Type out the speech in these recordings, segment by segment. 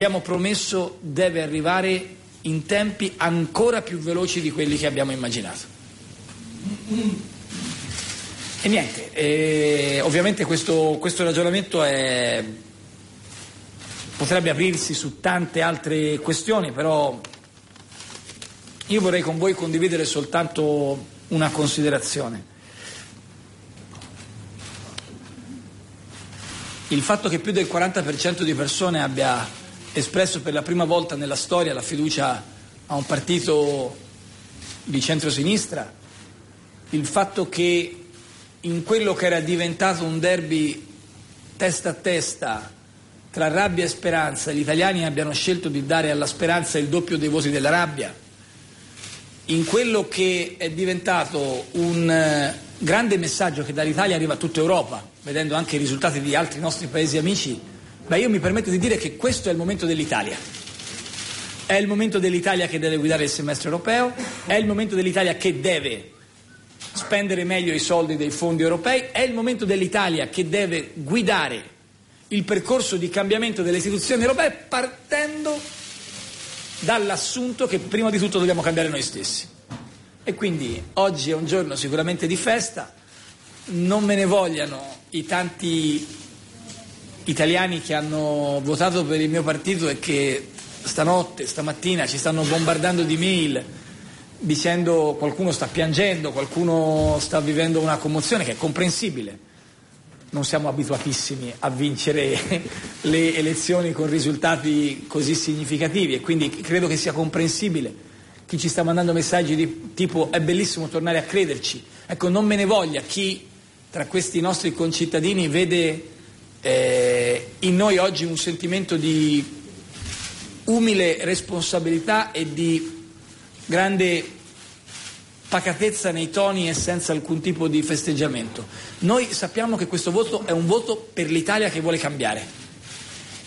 abbiamo promesso deve arrivare in tempi ancora più veloci di quelli che abbiamo immaginato. E niente, eh, ovviamente questo, questo ragionamento è, potrebbe aprirsi su tante altre questioni, però io vorrei con voi condividere soltanto una considerazione. Il fatto che più del 40% di persone abbia espresso per la prima volta nella storia la fiducia a un partito di centrosinistra, il fatto che in quello che era diventato un derby testa a testa tra rabbia e speranza gli italiani abbiano scelto di dare alla speranza il doppio dei voti della rabbia, in quello che è diventato un eh, grande messaggio che dall'Italia arriva a tutta Europa, vedendo anche i risultati di altri nostri paesi amici, Beh, io mi permetto di dire che questo è il momento dell'Italia. È il momento dell'Italia che deve guidare il semestre europeo, è il momento dell'Italia che deve spendere meglio i soldi dei fondi europei, è il momento dell'Italia che deve guidare il percorso di cambiamento delle istituzioni europee partendo dall'assunto che prima di tutto dobbiamo cambiare noi stessi. E quindi oggi è un giorno sicuramente di festa, non me ne vogliano i tanti italiani che hanno votato per il mio partito e che stanotte, stamattina ci stanno bombardando di mail dicendo qualcuno sta piangendo, qualcuno sta vivendo una commozione che è comprensibile. Non siamo abituatissimi a vincere le elezioni con risultati così significativi e quindi credo che sia comprensibile chi ci sta mandando messaggi di tipo è bellissimo tornare a crederci. Ecco, non me ne voglia chi tra questi nostri concittadini vede eh, in noi oggi un sentimento di umile responsabilità e di grande pacatezza nei toni e senza alcun tipo di festeggiamento. Noi sappiamo che questo voto è un voto per l'Italia che vuole cambiare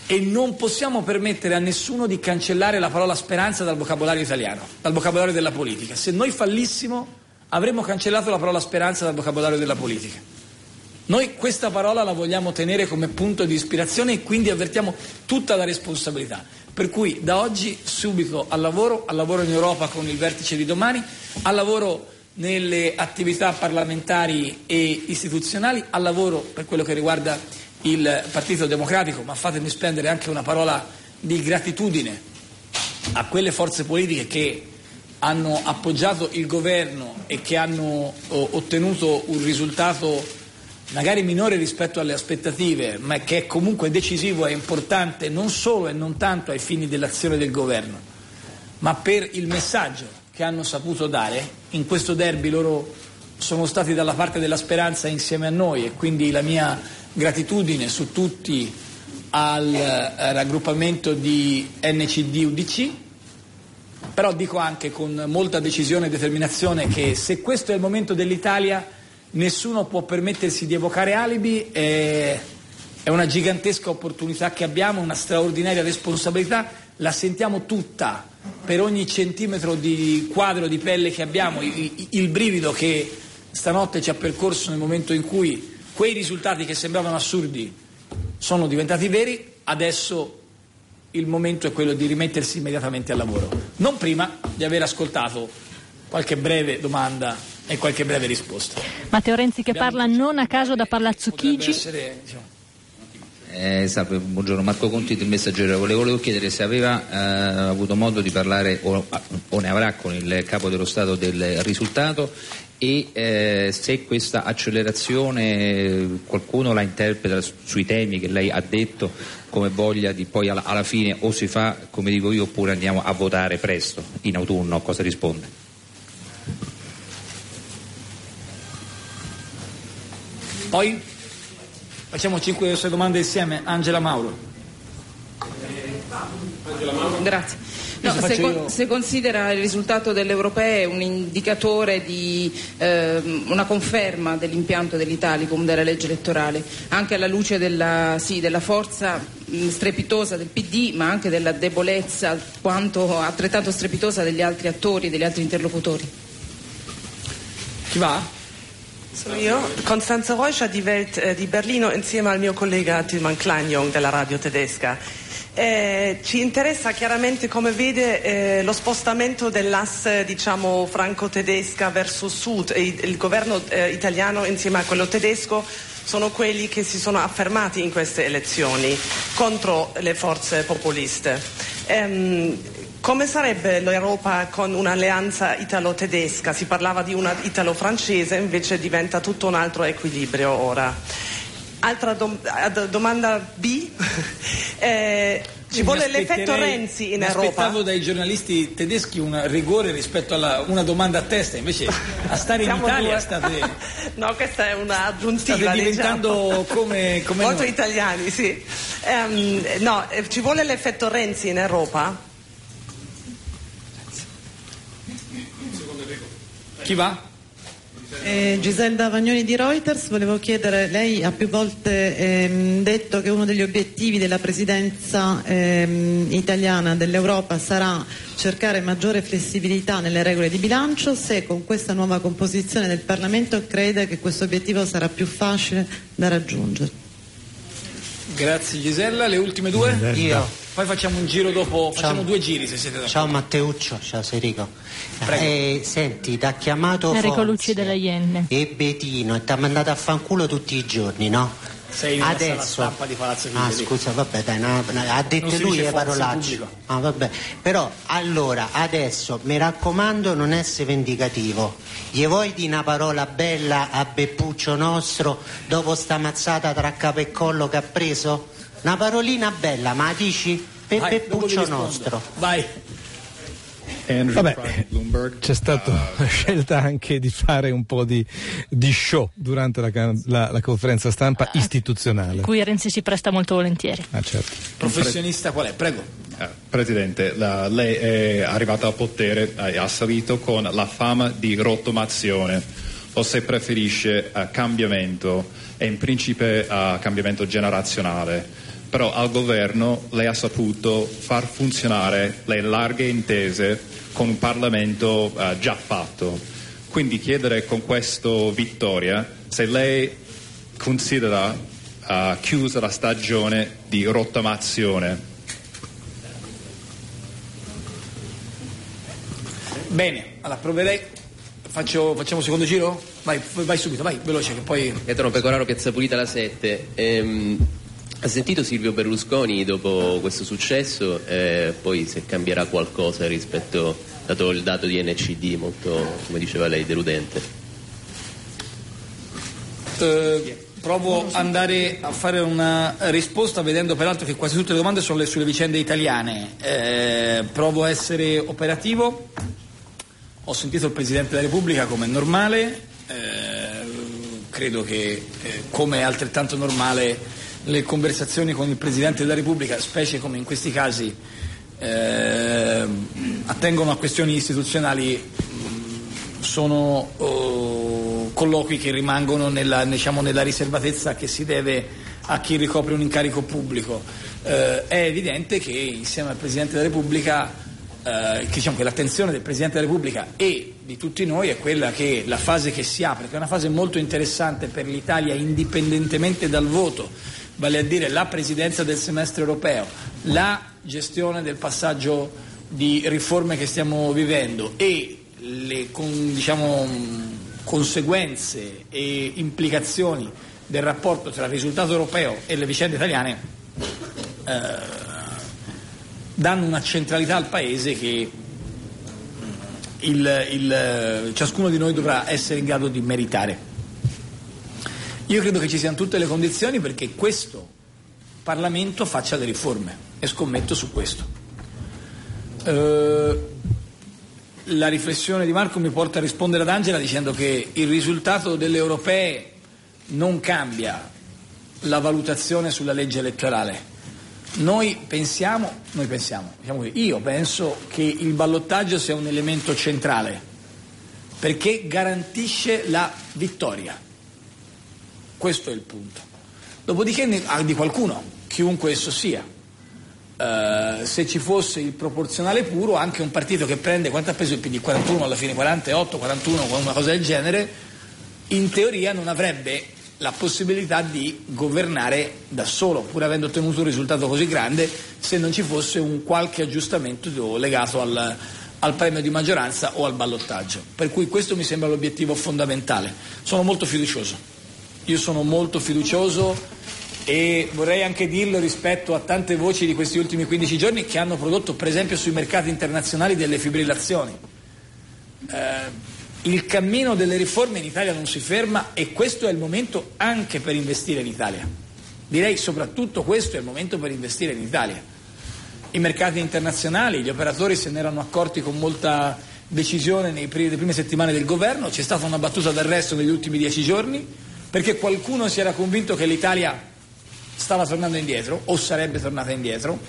e non possiamo permettere a nessuno di cancellare la parola speranza dal vocabolario italiano, dal vocabolario della politica. Se noi fallissimo avremmo cancellato la parola speranza dal vocabolario della politica. Noi questa parola la vogliamo tenere come punto di ispirazione e quindi avvertiamo tutta la responsabilità. Per cui da oggi subito al lavoro, al lavoro in Europa con il vertice di domani, al lavoro nelle attività parlamentari e istituzionali, al lavoro per quello che riguarda il Partito Democratico, ma fatemi spendere anche una parola di gratitudine a quelle forze politiche che hanno appoggiato il governo e che hanno ottenuto un risultato magari minore rispetto alle aspettative, ma che è comunque decisivo e importante non solo e non tanto ai fini dell'azione del governo, ma per il messaggio che hanno saputo dare. In questo derby loro sono stati dalla parte della speranza insieme a noi e quindi la mia gratitudine su tutti al eh, raggruppamento di NCD-UDC, però dico anche con molta decisione e determinazione che se questo è il momento dell'Italia nessuno può permettersi di evocare alibi, è, è una gigantesca opportunità che abbiamo, una straordinaria responsabilità, la sentiamo tutta per ogni centimetro di quadro di pelle che abbiamo, il, il brivido che stanotte ci ha percorso nel momento in cui quei risultati che sembravano assurdi sono diventati veri, adesso il momento è quello di rimettersi immediatamente al lavoro, non prima di aver ascoltato qualche breve domanda e qualche breve risposta. Matteo Renzi che parla non a caso da Palazzo Chigi. Diciamo... eh, salve, buongiorno, Marco Conti del Messaggero. Volevo chiedere se aveva eh, avuto modo di parlare o, o, ne avrà con il capo dello Stato del risultato e eh, se questa accelerazione qualcuno la interpreta sui temi che lei ha detto come voglia di poi alla, alla fine o si fa come dico io oppure andiamo a votare presto in autunno, cosa risponde? Poi facciamo 5 o 6 domande insieme. Angela Mauro. Grazie. No, se, con, se, considera il risultato delle europee un indicatore di eh, una conferma dell'impianto dell'Italicum della legge elettorale, anche alla luce della, sì, della forza mh, strepitosa del PD, ma anche della debolezza quanto altrettanto strepitosa degli altri attori, degli altri interlocutori. Chi va? Sono io, Costanza Reuscher di, Welt, eh, di Berlino insieme al mio collega Tilman Kleinjung della radio tedesca. Eh, ci interessa chiaramente come vede eh, lo spostamento dell'asse diciamo, franco-tedesca verso sud. Il, il governo eh, italiano insieme a quello tedesco sono quelli che si sono affermati in queste elezioni contro le forze populiste. Ehm, come sarebbe l'Europa con un'alleanza italo-tedesca? Si parlava di una italo-francese, invece diventa tutto un altro equilibrio ora. Altra dom- domanda B. eh, ci vuole l'effetto Renzi in Europa? Aspettavo dai giornalisti tedeschi un rigore rispetto a una domanda a testa, invece a stare in Italia due. state. no, questa è una aggiuntiva. State diventando diciamo. come, come Molto noi. italiani, sì. Um, no, eh, ci vuole l'effetto Renzi in Europa? Chi va? Eh, Giselda Vagnoni di Reuters, volevo chiedere, lei ha più volte ehm, detto che uno degli obiettivi della presidenza ehm, italiana dell'Europa sarà cercare maggiore flessibilità nelle regole di bilancio, se con questa nuova composizione del Parlamento crede che questo obiettivo sarà più facile da raggiungere. Grazie Gisella, le ultime due? Io. Poi facciamo un giro dopo, facciamo due giri se siete d'accordo. Ciao Matteuccio, ciao Serico. Eh, senti, ti ha chiamato Enrico Fonzi Lucci della Ienne. e Betino e ti ha mandato a fanculo tutti i giorni, no? Sei in Adesso, stampa di Palazzo ah, Chigi. scusa, vabbè, dai, no, no, ha detto lui le parolacce. Ah, vabbè. Però, allora, adesso, mi raccomando, non essere vendicativo. Gli vuoi di una parola bella a Beppuccio nostro dopo sta mazzata tra capo e collo che ha preso? Una parolina bella, ma dici? Rispondo. nostro. Vai. Vabbè, c'è stata la scelta anche di fare un po' di, di show durante la, can- la- la conferenza stampa istituzionale. Cui Renzi si presta molto volentieri. Ah, certo. Professionista qual è? Prego. Eh, Presidente, la- lei è arrivata al potere e ha salito con la fama di rottamazione o se preferisce eh, cambiamento e in principe eh, cambiamento generazionale. Però al governo lei ha saputo far funzionare le larghe intese con un Parlamento eh, già fatto. Quindi chiedere con questa vittoria se lei considera eh, chiusa la stagione di rottamazione Bene, allora proverei. Faccio, facciamo un secondo giro? Vai, vai subito, vai, veloce, che poi. Pietro Pecoraro, Piazza Pulita la 7. Ehm, ha sentito Silvio Berlusconi dopo questo successo? Eh, poi se cambierà qualcosa rispetto, dato il dato di NCD molto, come diceva lei, deludente. Eh, provo ad andare a fare una risposta vedendo peraltro che quasi tutte le domande sono le- sulle vicende italiane. Eh, provo a essere operativo. Ho sentito il Presidente della Repubblica come è normale, eh, credo che eh, come è altrettanto normale le conversazioni con il Presidente della Repubblica, specie come in questi casi eh, attengono a questioni istituzionali, sono oh, colloqui che rimangono nella, diciamo, nella riservatezza che si deve a chi ricopre un incarico pubblico. Eh, è evidente che insieme al Presidente della Repubblica eh, diciamo, che l'attenzione del Presidente della Repubblica e di tutti noi è quella che la fase che si apre, che è una fase molto interessante per l'Italia indipendentemente dal voto, vale a dire la presidenza del semestre europeo, la gestione del passaggio di riforme che stiamo vivendo e le con- diciamo, conseguenze e implicazioni del rapporto tra il risultato europeo e le vicende italiane eh, danno una centralità al Paese che il- il- ciascuno di noi dovrà essere in grado di meritare. Io credo che ci siano tutte le condizioni perché questo Parlamento faccia le riforme e scommetto su questo. Eh, la riflessione di Marco mi porta a rispondere ad Angela dicendo che il risultato delle europee non cambia la valutazione sulla legge elettorale. Noi pensiamo, noi pensiamo, diciamo io penso che il ballottaggio sia un elemento centrale perché garantisce la vittoria. Questo è il punto. Dopodiché ah, di qualcuno, chiunque esso sia, eh, se ci fosse il proporzionale puro, anche un partito che prende, quanto ha preso il PD? 41 alla fine, 48, 41, una cosa del genere, in teoria non avrebbe la possibilità di governare da solo, pur avendo ottenuto un risultato così grande, se non ci fosse un qualche aggiustamento legato al, al premio di maggioranza o al ballottaggio. Per cui questo mi sembra l'obiettivo fondamentale. Sono molto fiducioso. Io sono molto fiducioso e vorrei anche dirlo rispetto a tante voci di questi ultimi 15 giorni che hanno prodotto per esempio sui mercati internazionali delle fibrillazioni. Eh, il cammino delle riforme in Italia non si ferma e questo è il momento anche per investire in Italia. Direi soprattutto questo è il momento per investire in Italia i mercati internazionali, gli operatori se ne erano accorti con molta decisione nelle prime settimane del governo, c'è stata una battuta d'arresto negli ultimi dieci giorni perché qualcuno si era convinto che l'Italia stava tornando indietro o sarebbe tornata indietro.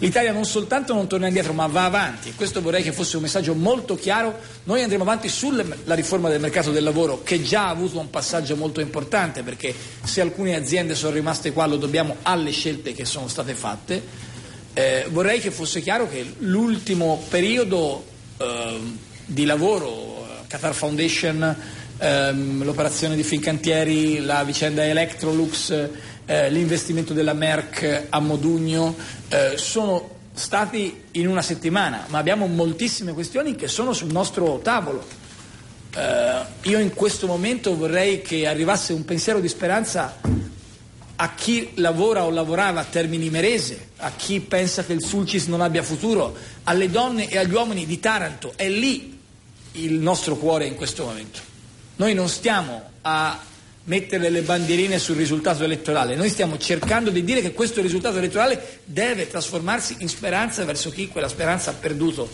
L'Italia non soltanto non torna indietro ma va avanti questo vorrei che fosse un messaggio molto chiaro. Noi andremo avanti sulla riforma del mercato del lavoro che già ha avuto un passaggio molto importante perché se alcune aziende sono rimaste qua lo dobbiamo alle scelte che sono state fatte eh, vorrei che fosse chiaro che l'ultimo periodo eh, di lavoro, Qatar Foundation, ehm, l'operazione di Fincantieri, la vicenda Electrolux, eh, l'investimento della Merck a Modugno, eh, sono stati in una settimana, ma abbiamo moltissime questioni che sono sul nostro tavolo. Eh, io in questo momento vorrei che arrivasse un pensiero di speranza a chi lavora o lavorava a Termini Merese, a chi pensa che il Sulcis non abbia futuro, alle donne e agli uomini di Taranto. È lì il nostro cuore in questo momento. Noi non stiamo a mettere le bandierine sul risultato elettorale, noi stiamo cercando di dire che questo risultato elettorale deve trasformarsi in speranza verso chi quella speranza ha perduto.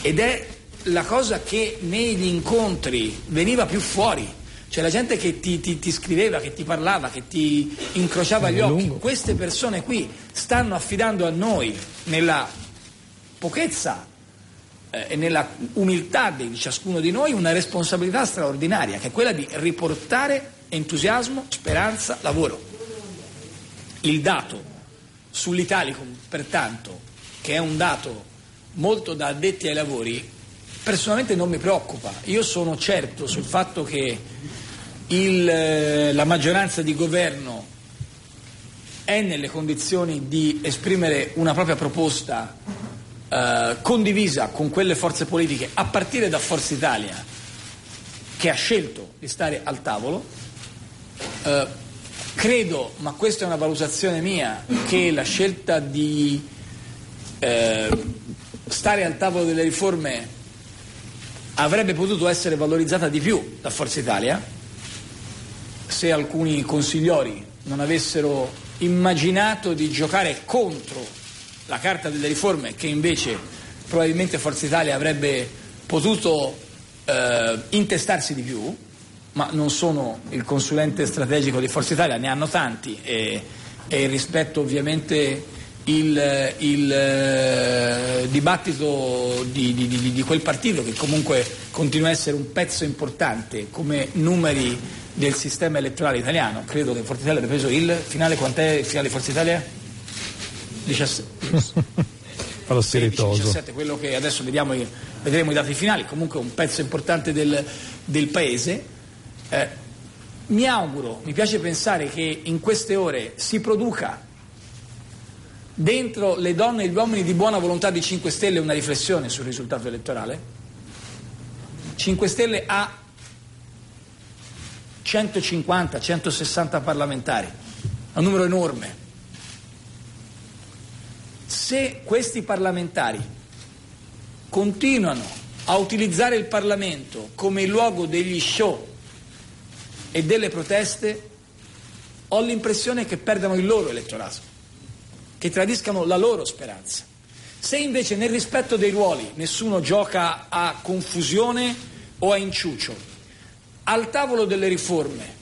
Ed è la cosa che negli incontri veniva più fuori. Cioè la gente che ti, ti, ti scriveva, che ti parlava, che ti incrociava gli occhi, queste persone qui stanno affidando a noi nella pochezza eh, e nella umiltà di ciascuno di noi una responsabilità straordinaria, che è quella di riportare entusiasmo, speranza, lavoro. Il dato sull'Italicum, pertanto, che è un dato molto da addetti ai lavori, personalmente non mi preoccupa. Io sono certo sul fatto che il, eh, la maggioranza di governo è nelle condizioni di esprimere una propria proposta eh, condivisa con quelle forze politiche, a partire da Forza Italia, che ha scelto di stare al tavolo. Eh, credo, ma questa è una valutazione mia, che la scelta di eh, stare al tavolo delle riforme avrebbe potuto essere valorizzata di più da Forza Italia se alcuni consigliori non avessero immaginato di giocare contro la Carta delle riforme che invece probabilmente Forza Italia avrebbe potuto eh, intestarsi di più, ma non sono il consulente strategico di Forza Italia, ne hanno tanti e, e rispetto ovviamente il, il eh, dibattito di, di, di, di quel partito che comunque continua a essere un pezzo importante come numeri del sistema elettorale italiano. Credo che Forza Italia abbia preso il finale, quant'è il finale Forza Italia? 17. Fa lo spiritoso. 17, quello che adesso vediamo, vedremo i dati finali, comunque un pezzo importante del, del paese. Eh, mi auguro, mi piace pensare che in queste ore si produca dentro le donne e gli uomini di buona volontà di 5 Stelle una riflessione sul risultato elettorale. 5 Stelle ha 150, 160 parlamentari, un numero enorme. Se questi parlamentari continuano a utilizzare il Parlamento come il luogo degli show e delle proteste, ho l'impressione che perdano il loro elettorato, che tradiscano la loro speranza. Se invece nel rispetto dei ruoli nessuno gioca a confusione o a inciucio, al tavolo delle riforme,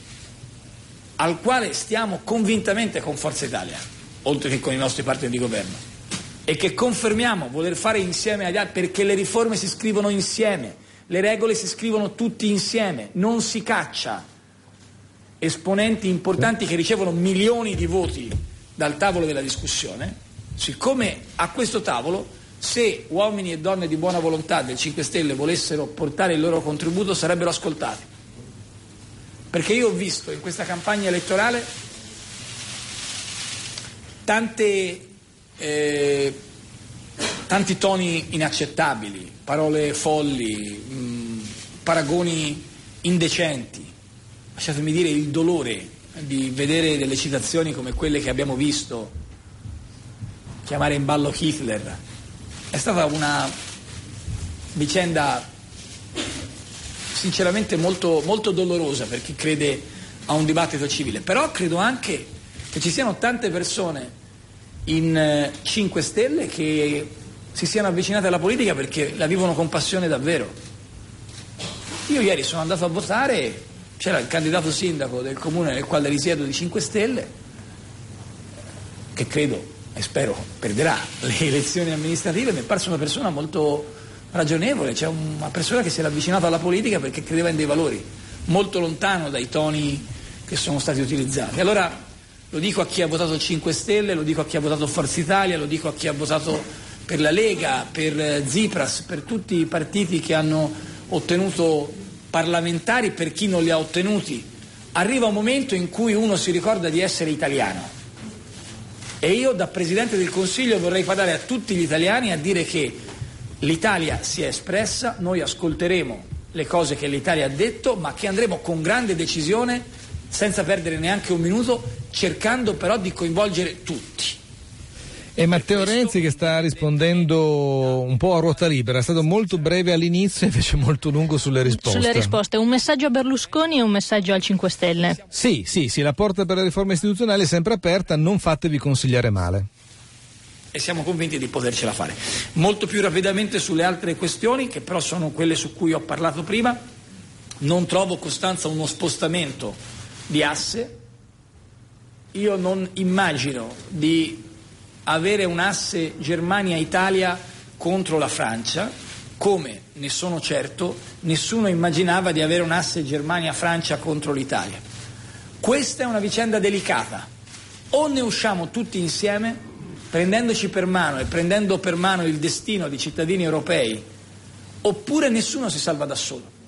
al quale stiamo convintamente con Forza Italia, oltre che con i nostri partner di governo, e che confermiamo voler fare insieme agli altri, perché le riforme si scrivono insieme, le regole si scrivono tutti insieme, non si caccia esponenti importanti che ricevono milioni di voti dal tavolo della discussione, siccome a questo tavolo se uomini e donne di buona volontà del 5 Stelle volessero portare il loro contributo sarebbero ascoltati. Perché io ho visto in questa campagna elettorale tante, eh, tanti toni inaccettabili, parole folli, mh, paragoni indecenti, lasciatemi dire il dolore di vedere delle citazioni come quelle che abbiamo visto, chiamare in ballo Hitler, è stata una vicenda sinceramente molto, molto dolorosa per chi crede a un dibattito civile, però credo anche che ci siano tante persone in 5 eh, Stelle che si siano avvicinate alla politica perché la vivono con passione davvero. Io ieri sono andato a votare, c'era il candidato sindaco del comune nel quale risiedo di 5 Stelle, che credo e spero perderà le elezioni amministrative, mi è parso una persona molto ragionevole, c'è una persona che si era avvicinata alla politica perché credeva in dei valori, molto lontano dai toni che sono stati utilizzati. Allora lo dico a chi ha votato 5 Stelle, lo dico a chi ha votato Forza Italia, lo dico a chi ha votato per la Lega, per Zipras, per tutti i partiti che hanno ottenuto parlamentari, per chi non li ha ottenuti. Arriva un momento in cui uno si ricorda di essere italiano. E io da Presidente del Consiglio vorrei parlare a tutti gli italiani a dire che L'Italia si è espressa, noi ascolteremo le cose che l'Italia ha detto, ma che andremo con grande decisione, senza perdere neanche un minuto, cercando però di coinvolgere tutti. E Matteo Renzi che sta rispondendo un po' a ruota libera, è stato molto breve all'inizio e invece molto lungo sulle risposte. Sulle risposte, un messaggio a Berlusconi e un messaggio al 5 Stelle. Sì, sì, sì, la porta per la riforma istituzionale è sempre aperta, non fatevi consigliare male e siamo convinti di potercela fare. Molto più rapidamente sulle altre questioni, che però sono quelle su cui ho parlato prima, non trovo Costanza uno spostamento di asse. Io non immagino di avere un asse Germania-Italia contro la Francia, come ne sono certo nessuno immaginava di avere un asse Germania-Francia contro l'Italia. Questa è una vicenda delicata. O ne usciamo tutti insieme prendendoci per mano e prendendo per mano il destino di cittadini europei, oppure nessuno si salva da solo.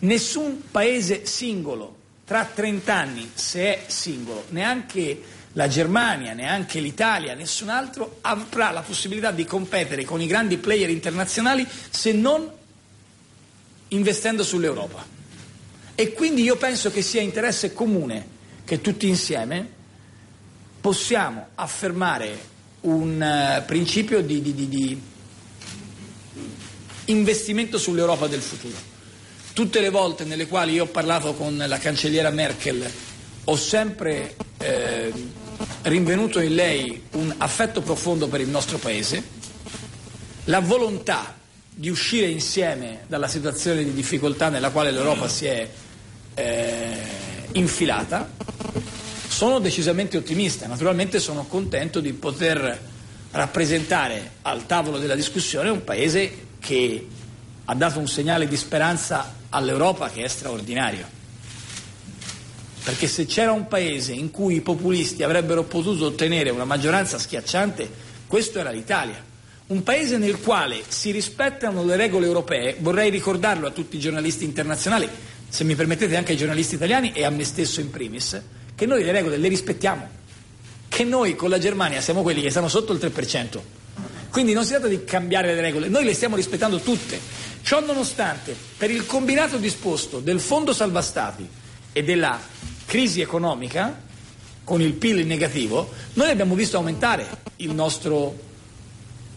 Nessun paese singolo tra 30 anni, se è singolo, neanche la Germania, neanche l'Italia, nessun altro avrà la possibilità di competere con i grandi player internazionali se non investendo sull'Europa. E quindi io penso che sia interesse comune che tutti insieme possiamo affermare un uh, principio di, di, di, di, investimento sull'Europa del futuro. Tutte le volte nelle quali io ho parlato con la cancelliera Merkel ho sempre eh, rinvenuto in lei un affetto profondo per il nostro Paese, la volontà di uscire insieme dalla situazione di difficoltà nella quale l'Europa si è eh, infilata. Sono decisamente ottimista, naturalmente sono contento di poter rappresentare al tavolo della discussione un Paese che ha dato un segnale di speranza all'Europa che è straordinario. Perché se c'era un Paese in cui i populisti avrebbero potuto ottenere una maggioranza schiacciante, questo era l'Italia. Un Paese nel quale si rispettano le regole europee, vorrei ricordarlo a tutti i giornalisti internazionali, se mi permettete anche ai giornalisti italiani e a me stesso in primis, che noi le regole le rispettiamo, che noi con la Germania siamo quelli che stanno sotto il 3%. Quindi non si tratta di cambiare le regole, noi le stiamo rispettando tutte. Ciò nonostante, per il combinato disposto del fondo salva stati e della crisi economica, con il PIL negativo, noi abbiamo visto aumentare nostro,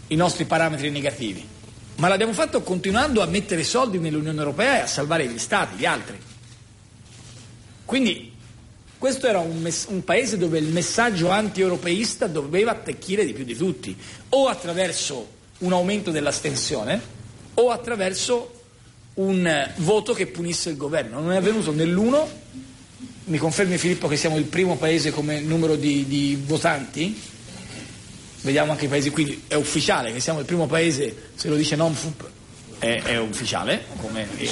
i nostri parametri negativi, ma l'abbiamo fatto continuando a mettere soldi nell'Unione Europea e a salvare gli Stati, gli altri. Quindi questo era un, mess- un, paese dove il messaggio anti-europeista doveva attecchire di più di tutti, o attraverso un aumento dell'astensione o attraverso un voto che punisse il governo. Non è avvenuto nell'uno, mi confermi Filippo che siamo il primo paese come numero di, di votanti? Vediamo anche i paesi, quindi è ufficiale che siamo il primo paese, se lo dice NOMFUP, è, è ufficiale, come i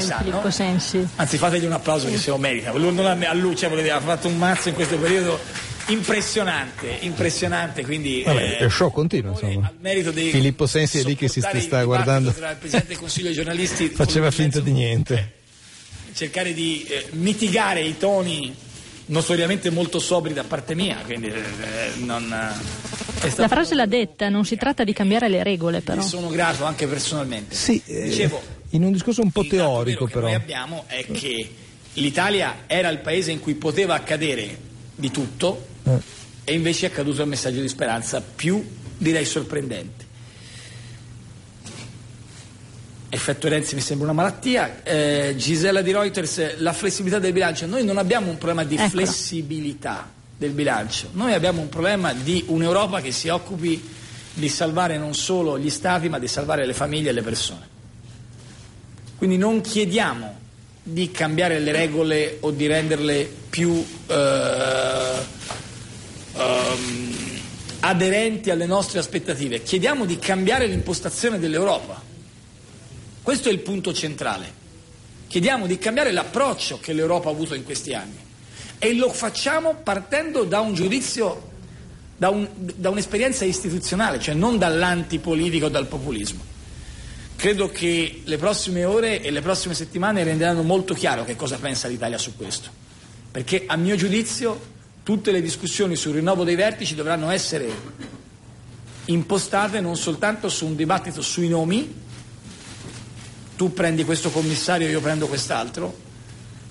sanno. Filippo Sensi. Anzi, fategli un applauso che se lo merita. Lui non ha, a lui, cioè, ha fatto un mazzo in questo periodo impressionante, impressionante. Quindi, Vabbè, eh, il show continua, insomma. Dei, Filippo Sensi è lì che si sta guardando. Tra il Presidente del Consiglio dei giornalisti faceva finta di niente. cercare di eh, mitigare i toni notoriamente molto sobri da parte mia, quindi eh, non, eh, La frase l'ha detta, non si tratta di cambiare le regole però. Sono grato anche personalmente. Sì, eh, Dicevo, in un discorso un po' teorico che però. Noi abbiamo è che l'Italia era il paese in cui poteva accadere di tutto. E invece è accaduto il messaggio di speranza più direi sorprendente. Effetto Renzi mi sembra una malattia. Eh, Gisella di Reuters, la flessibilità del bilancio. Noi non abbiamo un problema di ecco. flessibilità del bilancio, noi abbiamo un problema di un'Europa che si occupi di salvare non solo gli Stati, ma di salvare le famiglie e le persone. Quindi non chiediamo di cambiare le regole o di renderle più eh, um, aderenti alle nostre aspettative, chiediamo di cambiare l'impostazione dell'Europa. Questo è il punto centrale. Chiediamo di cambiare l'approccio che l'Europa ha avuto in questi anni e lo facciamo partendo da un giudizio, da, un, da un'esperienza istituzionale, cioè non dall'antipolitica o dal populismo. Credo che le prossime ore e le prossime settimane renderanno molto chiaro che cosa pensa l'Italia su questo, perché a mio giudizio tutte le discussioni sul rinnovo dei vertici dovranno essere impostate non soltanto su un dibattito sui nomi, tu prendi questo commissario, io prendo quest'altro,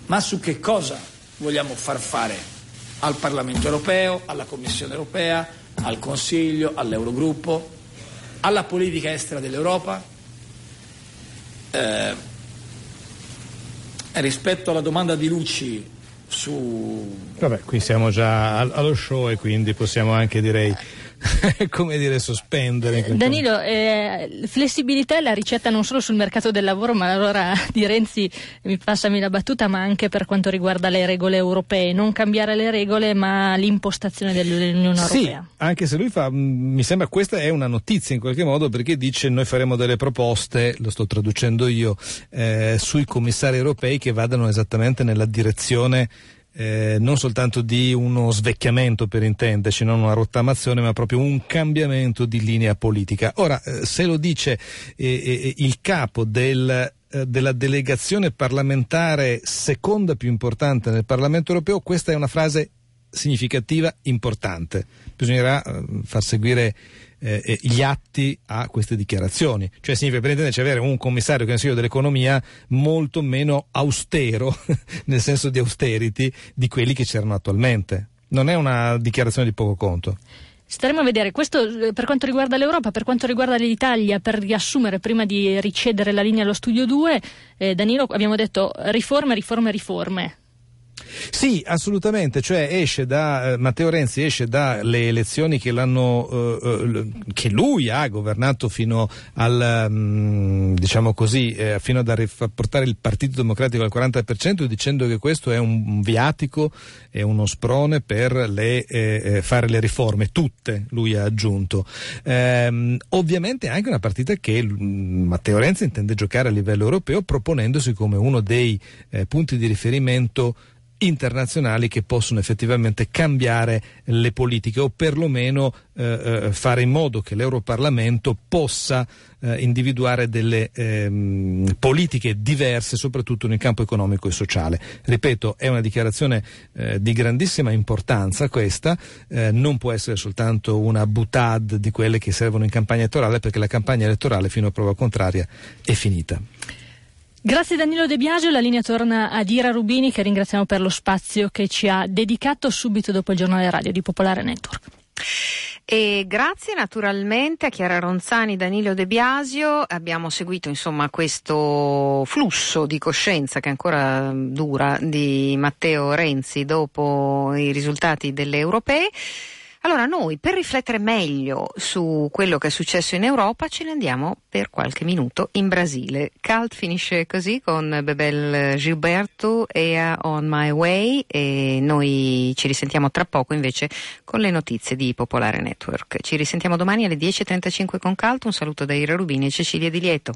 ma su che cosa vogliamo far fare al Parlamento europeo, alla Commissione europea, al Consiglio, all'Eurogruppo, alla politica estera dell'Europa. Eh, rispetto alla domanda di Lucci su... Vabbè, qui siamo già allo show e quindi possiamo anche direi come dire, sospendere. Danilo, eh, flessibilità è la ricetta non solo sul mercato del lavoro, ma allora di Renzi, mi passami la battuta, ma anche per quanto riguarda le regole europee. Non cambiare le regole, ma l'impostazione dell'Unione Europea. Sì, anche se lui fa, mm, mi sembra questa è una notizia in qualche modo perché dice noi faremo delle proposte, lo sto traducendo io, eh, sui commissari europei che vadano esattamente nella direzione eh, non soltanto di uno svecchiamento per intenderci, non una rottamazione, ma proprio un cambiamento di linea politica. Ora, eh, se lo dice eh, eh il capo del eh, della delegazione parlamentare seconda più importante nel Parlamento europeo, questa è una frase significativa, importante. Bisognerà far seguire eh, gli atti a queste dichiarazioni. Cioè significa per avere un commissario che consiglio dell'economia molto meno austero, nel senso di austerity, di quelli che c'erano attualmente. Non è una dichiarazione di poco conto. Staremo a vedere, questo eh, per quanto riguarda l'Europa, per quanto riguarda l'Italia, per riassumere prima di ricedere la linea allo studio 2, eh, Danilo abbiamo detto riforme, riforme, riforme. Sì, assolutamente, cioè esce da eh, Matteo Renzi esce dalle elezioni che, eh, eh, che lui ha governato fino al mm, diciamo così, eh, fino a portare il Partito Democratico al 40% dicendo che questo è un viatico e uno sprone per le, eh, eh, fare le riforme, tutte, lui ha aggiunto. Ehm, ovviamente è anche una partita che mm, Matteo Renzi intende giocare a livello europeo proponendosi come uno dei punti di riferimento internazionali che possono effettivamente cambiare le politiche o perlomeno eh, eh, fare in modo che l'Europarlamento possa eh, individuare delle ehm, politiche diverse soprattutto nel campo economico e sociale. Ripeto, è una dichiarazione eh, di grandissima importanza questa, eh, non può essere soltanto una butad di quelle che servono in campagna elettorale perché la campagna elettorale fino a prova contraria è finita. Grazie Danilo De Biagio, la linea torna ad Ira Rubini che ringraziamo per lo spazio che ci ha dedicato subito dopo il giornale radio di Popolare Network. E grazie naturalmente a Chiara Ronzani, Danilo De Biasio, abbiamo seguito insomma questo flusso di coscienza che ancora dura di Matteo Renzi dopo i risultati delle europee. Allora noi per riflettere meglio su quello che è successo in Europa ce ne andiamo per qualche minuto in Brasile. Cult finisce così con Bebel Gilberto e On My Way e noi ci risentiamo tra poco invece con le notizie di Popolare Network. Ci risentiamo domani alle 10.35 con Cult. Un saluto da Ira Rubini e Cecilia Di Lieto.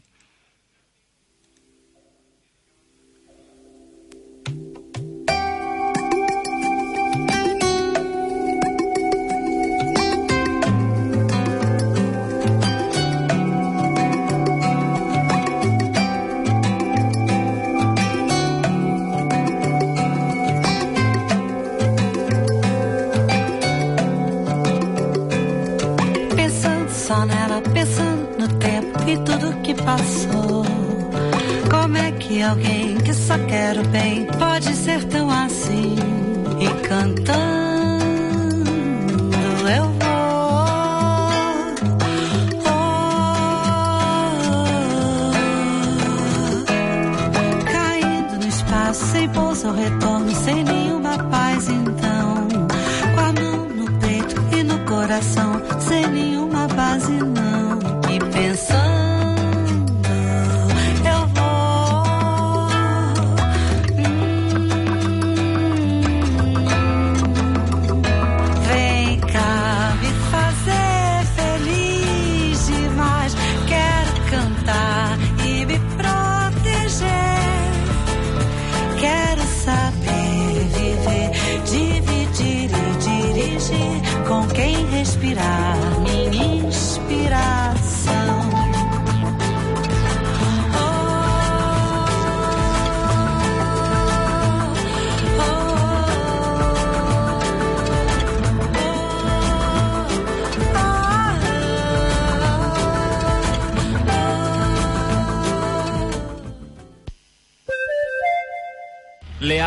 Pensando no tempo e tudo que passou. Como é que alguém que só quer o bem pode ser tão assim e cantando? eu vou. Oh, caindo no espaço, sem bolsa ao retorno, sem nenhuma paz, então. Com a mão no peito e no coração, sem nenhuma to me.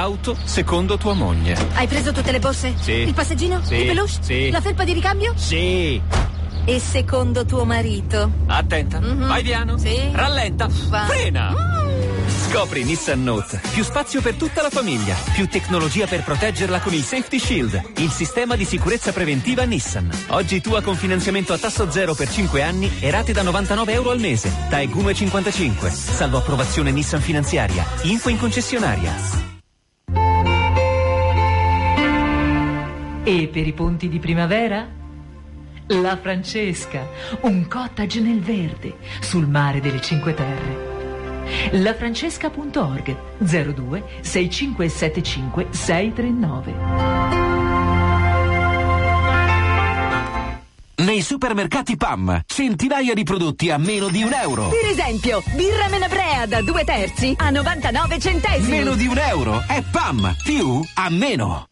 Auto secondo tua moglie. Hai preso tutte le borse? Sì. Il passeggino? Sì. Il peluche? Sì. La felpa di ricambio? Sì. E secondo tuo marito? Attenta. Mm-hmm. Vai piano. Sì. Rallenta. Va. Frena. Mm. Scopri Nissan Note. Più spazio per tutta la famiglia. Più tecnologia per proteggerla con il Safety Shield. Il sistema di sicurezza preventiva Nissan. Oggi tua con finanziamento a tasso zero per 5 anni e rate da 99 euro al mese. TAE Gume 55. Salvo approvazione Nissan finanziaria. Info in concessionaria. E per i ponti di primavera? La Francesca, un cottage nel verde, sul mare delle Cinque Terre. Lafrancesca.org 02 6575 639 Nei supermercati PAM, centinaia di prodotti a meno di un euro. Per esempio, birra Menabrea da due terzi a 99 centesimi. Meno di un euro è PAM, più a meno.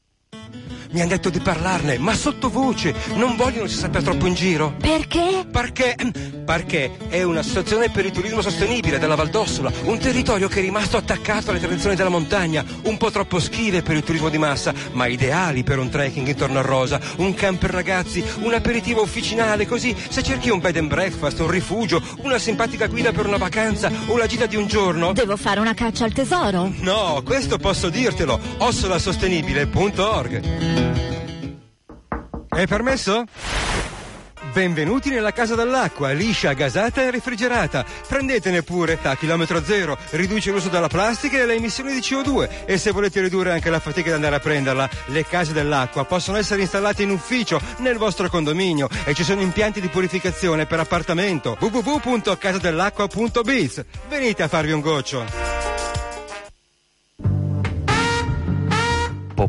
Mi hanno detto di parlarne, ma sottovoce. Non vogliono si sappia troppo in giro. Perché? Perché? Perché è un'associazione per il turismo sostenibile della Valdossola, un territorio che è rimasto attaccato alle tradizioni della montagna, un po' troppo schive per il turismo di massa, ma ideali per un trekking intorno a Rosa, un camp per ragazzi, un aperitivo officinale, così se cerchi un bed and breakfast, un rifugio, una simpatica guida per una vacanza o la gita di un giorno. Devo fare una caccia al tesoro? No, questo posso dirtelo. Ossolasostenibile.org è permesso? Benvenuti nella casa dell'acqua, liscia, gasata e refrigerata. Prendetene pure a chilometro zero, riduce l'uso della plastica e le emissioni di CO2 e se volete ridurre anche la fatica di andare a prenderla, le case dell'acqua possono essere installate in ufficio nel vostro condominio e ci sono impianti di purificazione per appartamento. www.casadell'acqua.biz. Venite a farvi un goccio.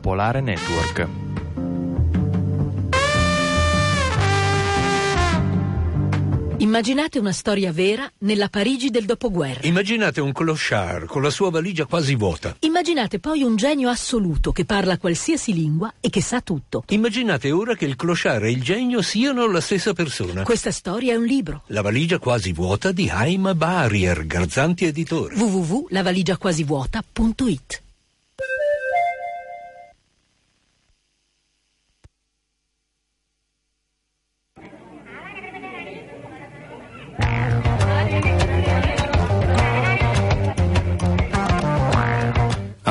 Popolare Network Immaginate una storia vera nella Parigi del dopoguerra. Immaginate un clochard con la sua valigia quasi vuota. Immaginate poi un genio assoluto che parla qualsiasi lingua e che sa tutto. Immaginate ora che il clochard e il genio siano la stessa persona. Questa storia è un libro. La valigia quasi vuota di Haim Barrier, Garzanti Editore. www.lavaligiaquasivuota.it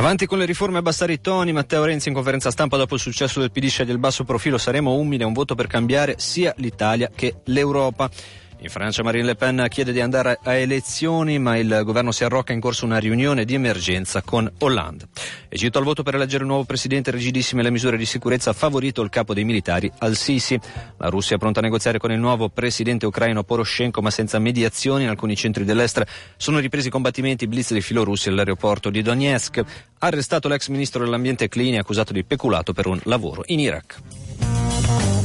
Avanti con le riforme a abbassare i toni, Matteo Renzi in conferenza stampa dopo il successo del PD sceglie il basso profilo, saremo umili, un voto per cambiare sia l'Italia che l'Europa. In Francia Marine Le Pen chiede di andare a elezioni, ma il governo si arrocca in corso una riunione di emergenza con Hollande. Egitto al voto per eleggere un nuovo presidente, rigidissime le misure di sicurezza, favorito il capo dei militari al-Sisi. La Russia è pronta a negoziare con il nuovo presidente ucraino Poroshenko, ma senza mediazioni in alcuni centri dell'est. Sono ripresi i combattimenti blitz dei filorussi all'aeroporto di Donetsk. Arrestato l'ex ministro dell'ambiente Clini, accusato di peculato per un lavoro in Iraq.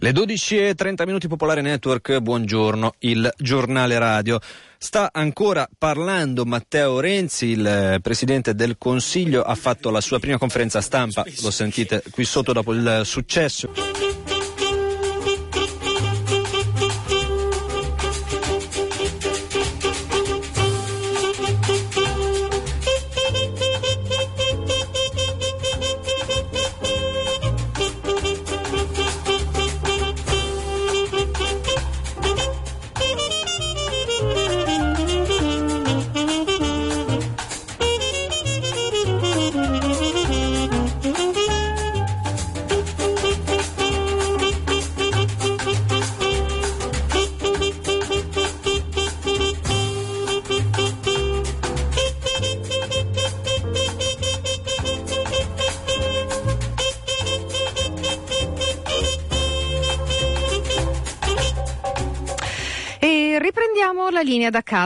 Le 12 e 30 minuti Popolare Network, buongiorno, il giornale radio. Sta ancora parlando Matteo Renzi, il Presidente del Consiglio, ha fatto la sua prima conferenza stampa, lo sentite qui sotto dopo il successo.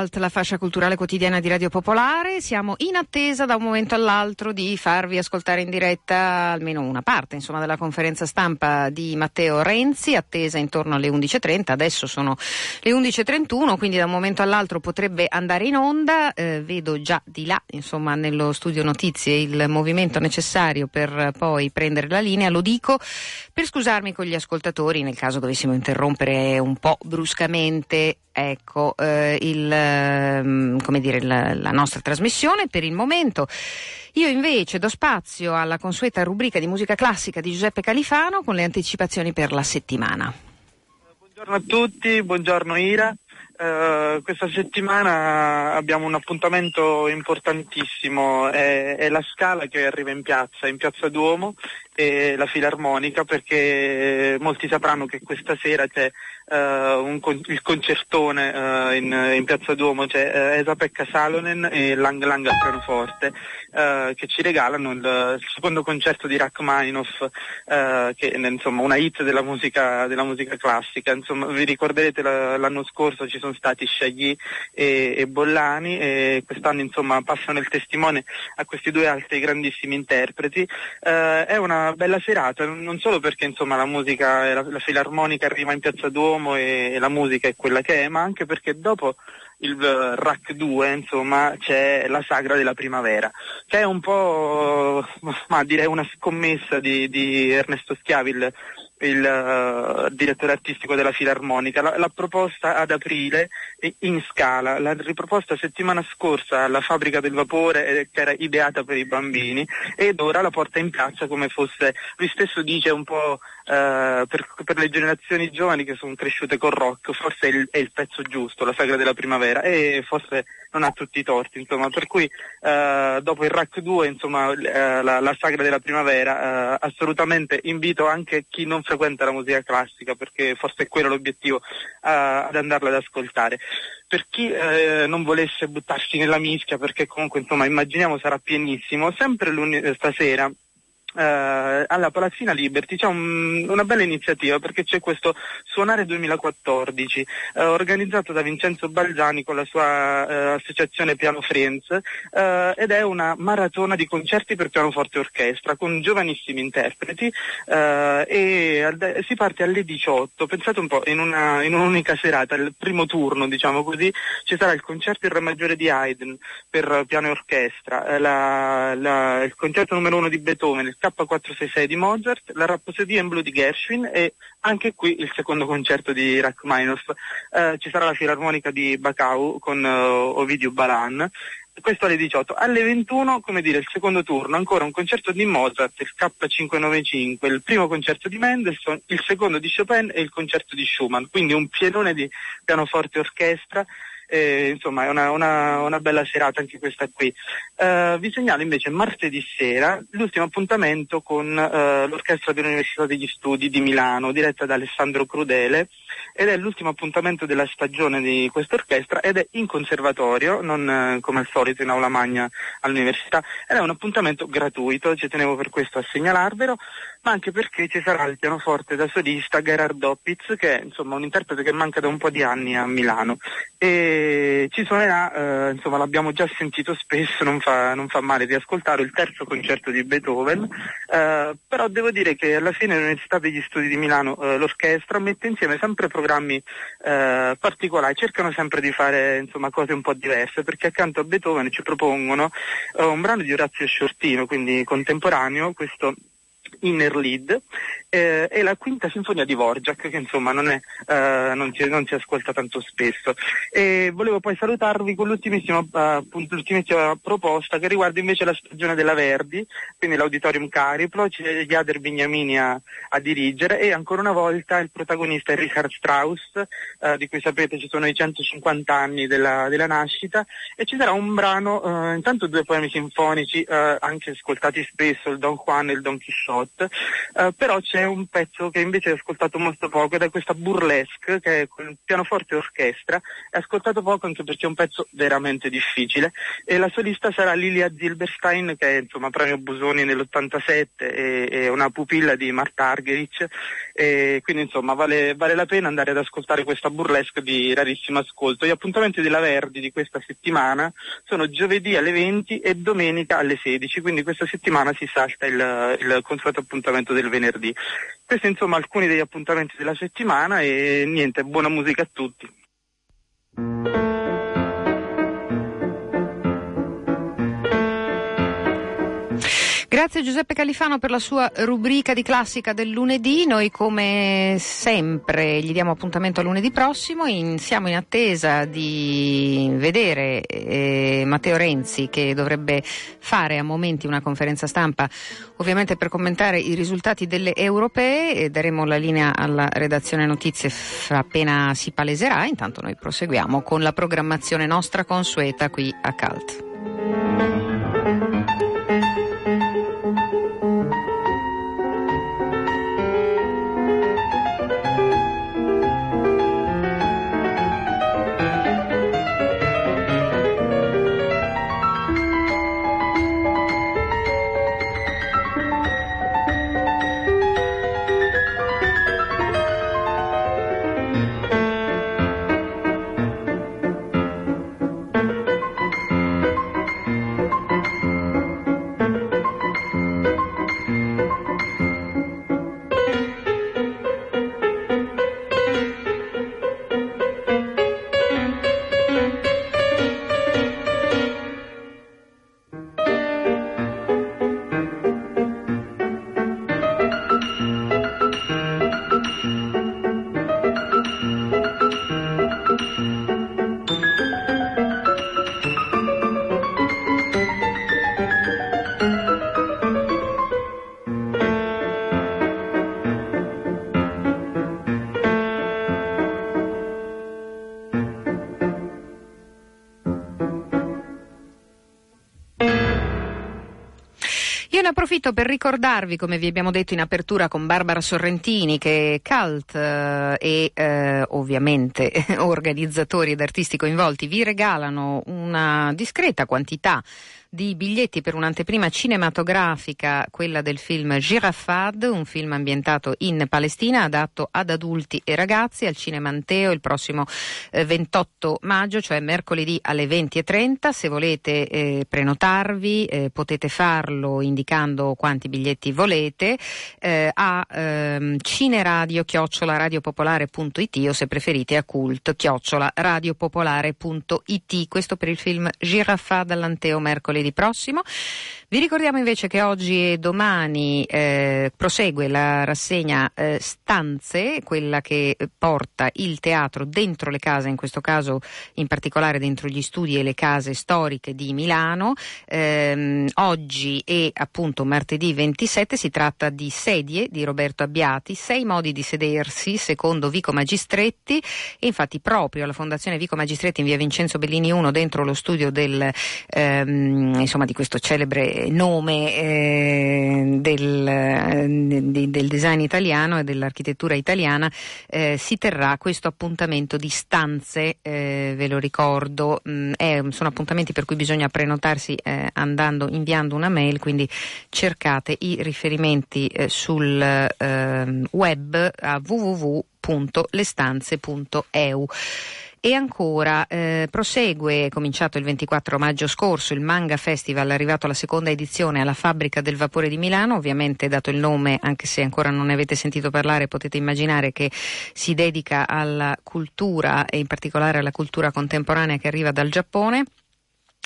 Cult, la fascia culturale quotidiana di Radio Popolare. Siamo in attesa da un momento all'altro di farvi ascoltare in diretta almeno una parte insomma, della conferenza stampa di Matteo Renzi, attesa intorno alle 11.30. Adesso sono le 11.31, quindi da un momento all'altro potrebbe andare in onda. Eh, vedo già di là, insomma, nello studio notizie il movimento necessario per poi prendere la linea. Lo dico per scusarmi con gli ascoltatori nel caso dovessimo interrompere un po' bruscamente ecco, eh, il, eh, come dire, la, la nostra trasmissione per il momento. Io invece do spazio alla consueta rubrica di musica classica di Giuseppe Califano con le anticipazioni per la settimana. Buongiorno a tutti, buongiorno Ira. Uh, questa settimana abbiamo un appuntamento importantissimo, è, è, la Scala che arriva in piazza, in piazza Duomo e la Filarmonica perché molti sapranno che questa sera c'è uh, un, il concertone uh, in, in, Piazza Duomo, c'è uh, Esa Pekka Salonen e Lang Lang al pianoforte che ci regalano il, il, secondo concerto di Rachmaninoff che è insomma, una hit della musica, della musica classica. Insomma, vi ricorderete la, l'anno scorso ci sono stati Shaggy e, e Bollani e quest'anno insomma, passano il testimone a questi due altri grandissimi interpreti. è una bella serata, non solo perché insomma, la musica, la, la filarmonica arriva in Piazza Duomo, l'uomo e, la musica è quella che è, ma anche perché dopo il uh, RAC 2 insomma c'è la sagra della primavera che è un po' ma direi una scommessa di, di Ernesto Schiavi il, il uh, direttore artistico della Filarmonica, l'ha proposta ad aprile in scala, l'ha riproposta settimana scorsa alla fabbrica del vapore eh, che era ideata per i bambini ed ora la porta in piazza come fosse, lui stesso dice un po' Uh, per, per, le generazioni giovani che sono cresciute col rock, forse è il, è il, pezzo giusto, la sagra della primavera, e forse non ha tutti i torti, insomma, per cui uh, dopo il RAC 2, insomma, uh, la, la, sagra della primavera, assolutamente invito anche chi non frequenta la musica classica, perché forse è quello l'obiettivo, ad andarla ad ascoltare. Per chi non volesse buttarsi nella mischia, perché comunque insomma immaginiamo sarà pienissimo, sempre stasera Uh, alla Palazzina Liberty c'è un, una bella iniziativa perché c'è questo Suonare 2014 uh, eh, organizzato da Vincenzo Balzani con la sua uh, associazione Piano Friends ed è una maratona di concerti per pianoforte e orchestra con giovanissimi interpreti e si parte alle 18 pensate un po' in, una, in, un'unica serata il primo turno diciamo così ci sarà il concerto in Re maggiore di Haydn per piano e orchestra la, la, il concerto numero uno di Beethoven K466 di Mozart, la Rapsodia in blu di Gershwin e anche qui il secondo concerto di Rachmaninoff. Eh, ci sarà la filarmonica di Bacau con uh, Ovidio Balan. Questo alle 18. Alle 21, come dire, il secondo turno, ancora un concerto di Mozart, il K595, il primo concerto di Mendelssohn, il secondo di Chopin e il concerto di Schumann. Quindi un pienone di pianoforte orchestra eh, insomma è una, una, una, bella serata anche questa qui. Uh, vi segnalo invece martedì sera l'ultimo appuntamento con uh, l'Orchestra dell'Università degli Studi di Milano, diretta da Alessandro Crudele, ed è l'ultimo appuntamento della stagione di questa orchestra ed è in conservatorio, non eh, come al solito in aula magna all'università, ed è un appuntamento gratuito, ci tenevo per questo a segnalarvelo, ma anche perché ci sarà il pianoforte da solista Gerard Doppitz, che è insomma, un interprete che manca da un po' di anni a Milano. E ci suonerà, eh, insomma l'abbiamo già sentito spesso, non fa, non fa male di ascoltare, il terzo concerto di Beethoven, eh, però devo dire che alla fine l'Università degli Studi di Milano, eh, l'orchestra, mette insieme sempre programmi eh, particolari, cercano sempre di fare insomma, cose un po' diverse, perché accanto a Beethoven ci propongono eh, un brano di Orazio Sciortino, quindi contemporaneo, questo Inner Lead eh, e la quinta sinfonia di Vorjak che insomma non, è, eh, non, si, non, si, ascolta tanto spesso. E volevo poi salutarvi con l'ultimissima, appunto, l'ultimissima proposta che riguarda invece la stagione della Verdi quindi l'Auditorium Cariplo c'è Jader Bignamini a, a, dirigere e ancora una volta il protagonista è Richard Strauss uh, di cui sapete ci sono i 150 anni della, della nascita e ci sarà un brano uh, intanto due poemi sinfonici anche ascoltati spesso il Don Juan e il Don Quixote però c'è un pezzo che invece ho ascoltato molto poco ed è questa burlesque che è con pianoforte e orchestra, è ascoltato poco anche perché è un pezzo veramente difficile. E la solista sarà Lilia Zilberstein che è insomma premio Busoni nell'87 e, è una pupilla di Marta Argerich. E quindi insomma vale, vale, la pena andare ad ascoltare questa burlesque di rarissimo ascolto. Gli appuntamenti della Verdi di questa settimana sono giovedì alle 20 e domenica alle 16, quindi questa settimana si salta il, il consueto appuntamento del venerdì. Questi insomma alcuni degli appuntamenti della settimana e niente, buona musica a tutti. Grazie Giuseppe Califano per la sua rubrica di classica del lunedì. Noi come sempre gli diamo appuntamento a lunedì prossimo. In, siamo in attesa di vedere eh, Matteo Renzi che dovrebbe fare a momenti una conferenza stampa ovviamente per commentare i risultati delle europee e daremo la linea alla redazione notizie appena si paleserà. Intanto noi proseguiamo con la programmazione nostra consueta qui a CALT. Approfitto per ricordarvi, come vi abbiamo detto in apertura con Barbara Sorrentini, che Cult eh, e eh, ovviamente organizzatori ed artisti coinvolti vi regalano una discreta quantità di biglietti per un'anteprima cinematografica, quella del film Girafad, un film ambientato in Palestina, adatto ad adulti e ragazzi, al Cinema Anteo il prossimo eh, 28 maggio, cioè mercoledì alle 20.30. Se volete eh, prenotarvi eh, potete farlo indicando quanti biglietti volete eh, a ehm, cineradio chiocciola radiopopolare.it o se preferite a cult chiocciola radiopopolare.it. Questo per il film Girafad all'Anteo mercoledì mercoledì prossimo. Vi ricordiamo invece che oggi e domani eh, prosegue la rassegna eh, Stanze, quella che porta il teatro dentro le case, in questo caso in particolare dentro gli studi e le case storiche di Milano. Eh, oggi e appunto martedì 27 si tratta di Sedie di Roberto Abbiati, sei modi di sedersi secondo Vico Magistretti e infatti proprio alla Fondazione Vico Magistretti in via Vincenzo Bellini 1 dentro lo studio del, ehm, insomma, di questo celebre eh, nome eh, del, eh, del, design italiano e dell'architettura italiana, eh, si terrà questo appuntamento di stanze, eh, ve lo ricordo, mh, mm, è, sono appuntamenti per cui bisogna prenotarsi andando, inviando una mail, quindi cercate i riferimenti sul ehm, web a www.lestanze.eu. E ancora, eh, prosegue, cominciato il 24 maggio scorso, il Manga Festival, arrivato alla seconda edizione alla Fabbrica del Vapore di Milano, ovviamente dato il nome, anche se ancora non ne avete sentito parlare, potete immaginare che si dedica alla cultura e in particolare alla cultura contemporanea che arriva dal Giappone.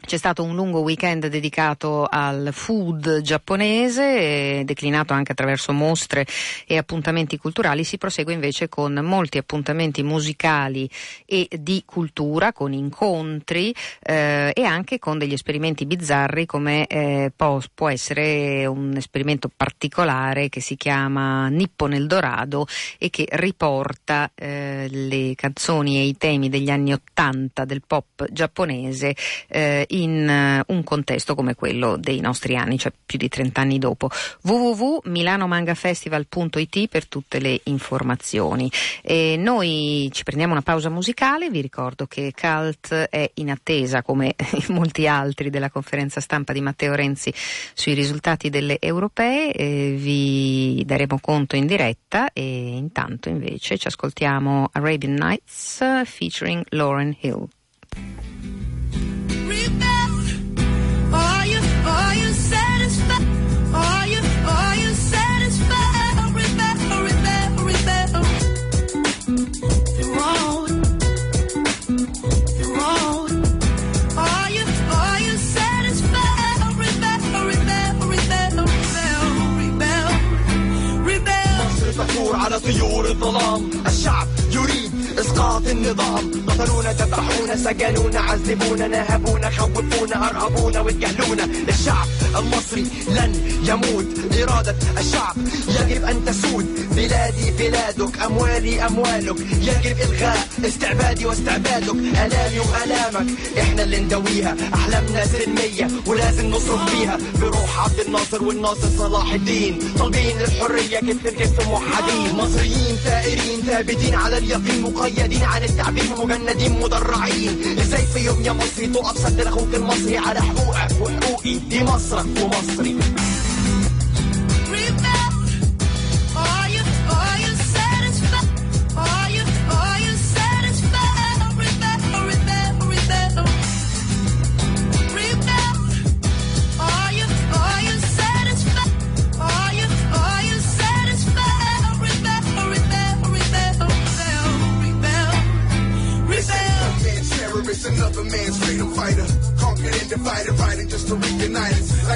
C'è stato un lungo weekend dedicato al food giapponese, declinato anche attraverso mostre e appuntamenti culturali. Si prosegue invece con molti appuntamenti musicali e di cultura, con incontri eh, e anche con degli esperimenti bizzarri come eh, può, può, essere un esperimento particolare che si chiama Nippo nel Dorado e che riporta eh, le canzoni e i temi degli anni Ottanta del pop giapponese eh, in uh, un contesto come quello dei nostri anni, cioè più di 30 anni dopo. www.milanomangafestival.it per tutte le informazioni. E noi ci prendiamo una pausa musicale, vi ricordo che Cult è in attesa, come molti altri, della conferenza stampa di Matteo Renzi sui risultati delle europee, e vi daremo conto in diretta e intanto invece ci ascoltiamo Arabian Nights featuring Lauren Hill. على طيور الظلام الشعب اسقاط النظام. قتلونا ذبحونا سجنونا عذبونا نهبونا خوفونا ارهبونا واتجاهلونا. الشعب المصري لن يموت. إرادة الشعب يجب أن تسود. بلادي بلادك أموالي أموالك. يجب إلغاء استعبادي واستعبادك. ألامي وألامك. إحنا اللي ندويها. أحلامنا سلمية ولازم نصرف فيها. بروح عبد الناصر والناصر صلاح الدين. طالبين الحرية كتف كتف موحدين مصريين ثائرين ثابتين على اليقين مقيدين عن التعبير مجندين مدرعين إزاي في يوم يا مصري تقف سد أخوك المصري على حقوقك وحقوقي دي مصرك ومصري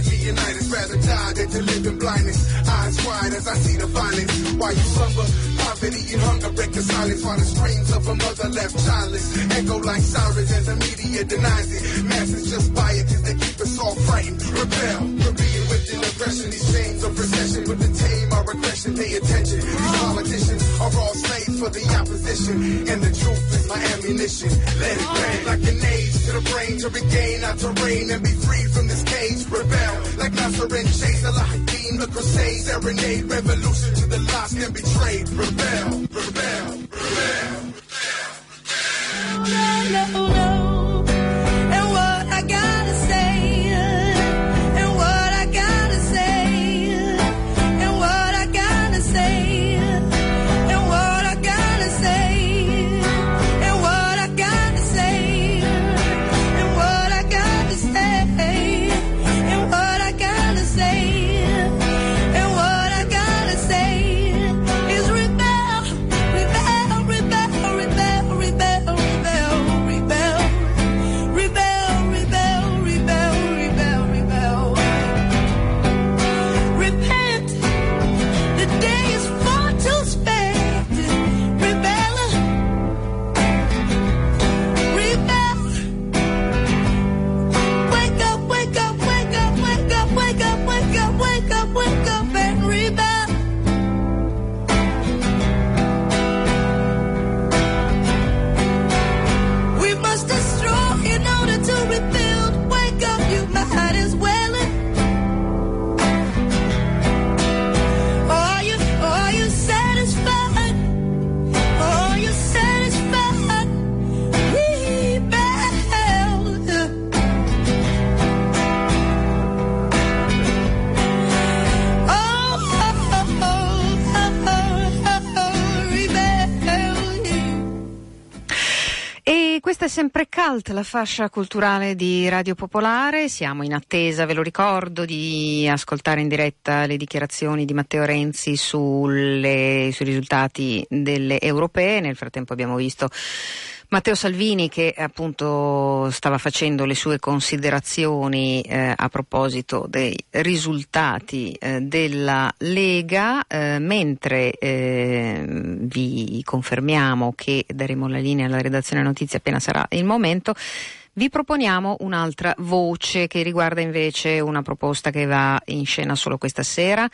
us. Like rather die than to live in blindness. Eyes wide as I see the violence. While you slumber, poverty and hunger break the silence. While the screams of a mother left childless echo like sirens as the media denies it. Masses just buy it cause they keep us all frightened. Rebel, we're being whipped in aggression. These chains of recession with the tame our aggression. Pay attention. These politicians are all slaves for the opposition. And the truth is my ammunition. Let it bang like grenades to the brain to regain our terrain and be free from this cage. Rebel like Nasser and Chase, Alahaddin, the Crusades, serenade, revolution to the lost and betrayed. Rebel, rebel, rebel. No, no, no. Sempre Cult, la fascia culturale di Radio Popolare. Siamo in attesa, ve lo ricordo, di ascoltare in diretta le dichiarazioni di Matteo Renzi sulle, sui risultati delle europee. Nel frattempo abbiamo visto Matteo Salvini che appunto stava facendo le sue considerazioni eh, a proposito dei risultati eh, della Lega, eh, mentre eh, vi confermiamo che daremo la linea alla redazione notizie appena sarà il momento. Vi proponiamo un'altra voce che riguarda invece una proposta che va in scena solo questa sera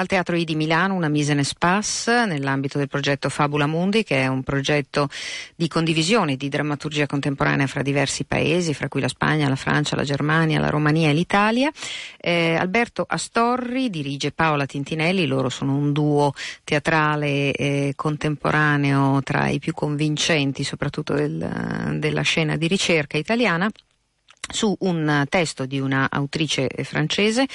al Teatro I di Milano, una mise en espace nell'ambito del progetto Fabula Mundi, che è un progetto di condivisione di drammaturgia contemporanea fra diversi paesi, fra cui la Spagna, la Francia, la Germania, la Romania e l'Italia. Eh, Alberto Astorri dirige Paola Tintinelli, loro sono un duo teatrale eh, contemporaneo tra i più convincenti, soprattutto del, della scena di ricerca italiana su un testo di una autrice francese,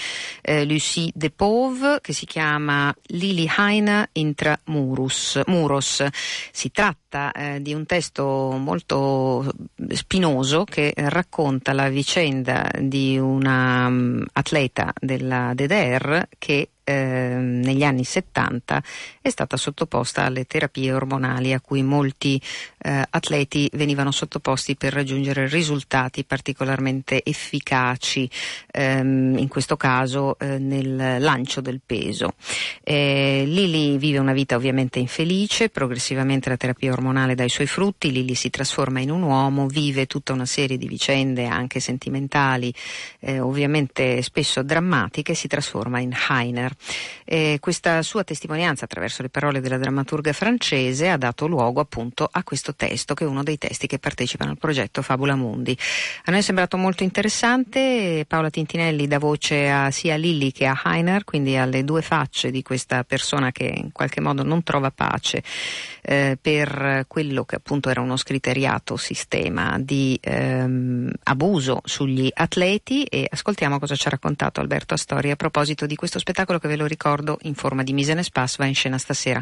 eh, Lucie Depauve, che si chiama Lili Heine intra Murus, Muros. Si tratta eh, di un testo molto spinoso che racconta la vicenda di una um, atleta della DDR che eh, negli anni 70 è stata sottoposta alle terapie ormonali a cui molti eh, atleti venivano sottoposti per raggiungere risultati particolarmente efficaci, ehm, in questo caso eh, nel lancio del peso. Eh, Lili vive una vita ovviamente infelice, progressivamente la terapia ormonale dà i suoi frutti, Lili si trasforma in un uomo, vive tutta una serie di vicende anche sentimentali, eh, ovviamente spesso drammatiche, si trasforma in Heiner. Eh, questa sua testimonianza attraverso le parole della drammaturga francese ha dato luogo appunto a questo testo che è uno dei testi che partecipano al progetto Fabula Mundi. A noi è sembrato molto interessante, Paola Tintinelli dà voce a sia Lilli che a Heiner, quindi alle due facce di questa persona che in qualche modo non trova pace eh, per quello che appunto era uno scriteriato sistema di ehm, abuso sugli atleti e ascoltiamo cosa ci ha raccontato Alberto Astori a proposito di questo spettacolo che ve lo ricordo in forma di mise en espace va in scena stasera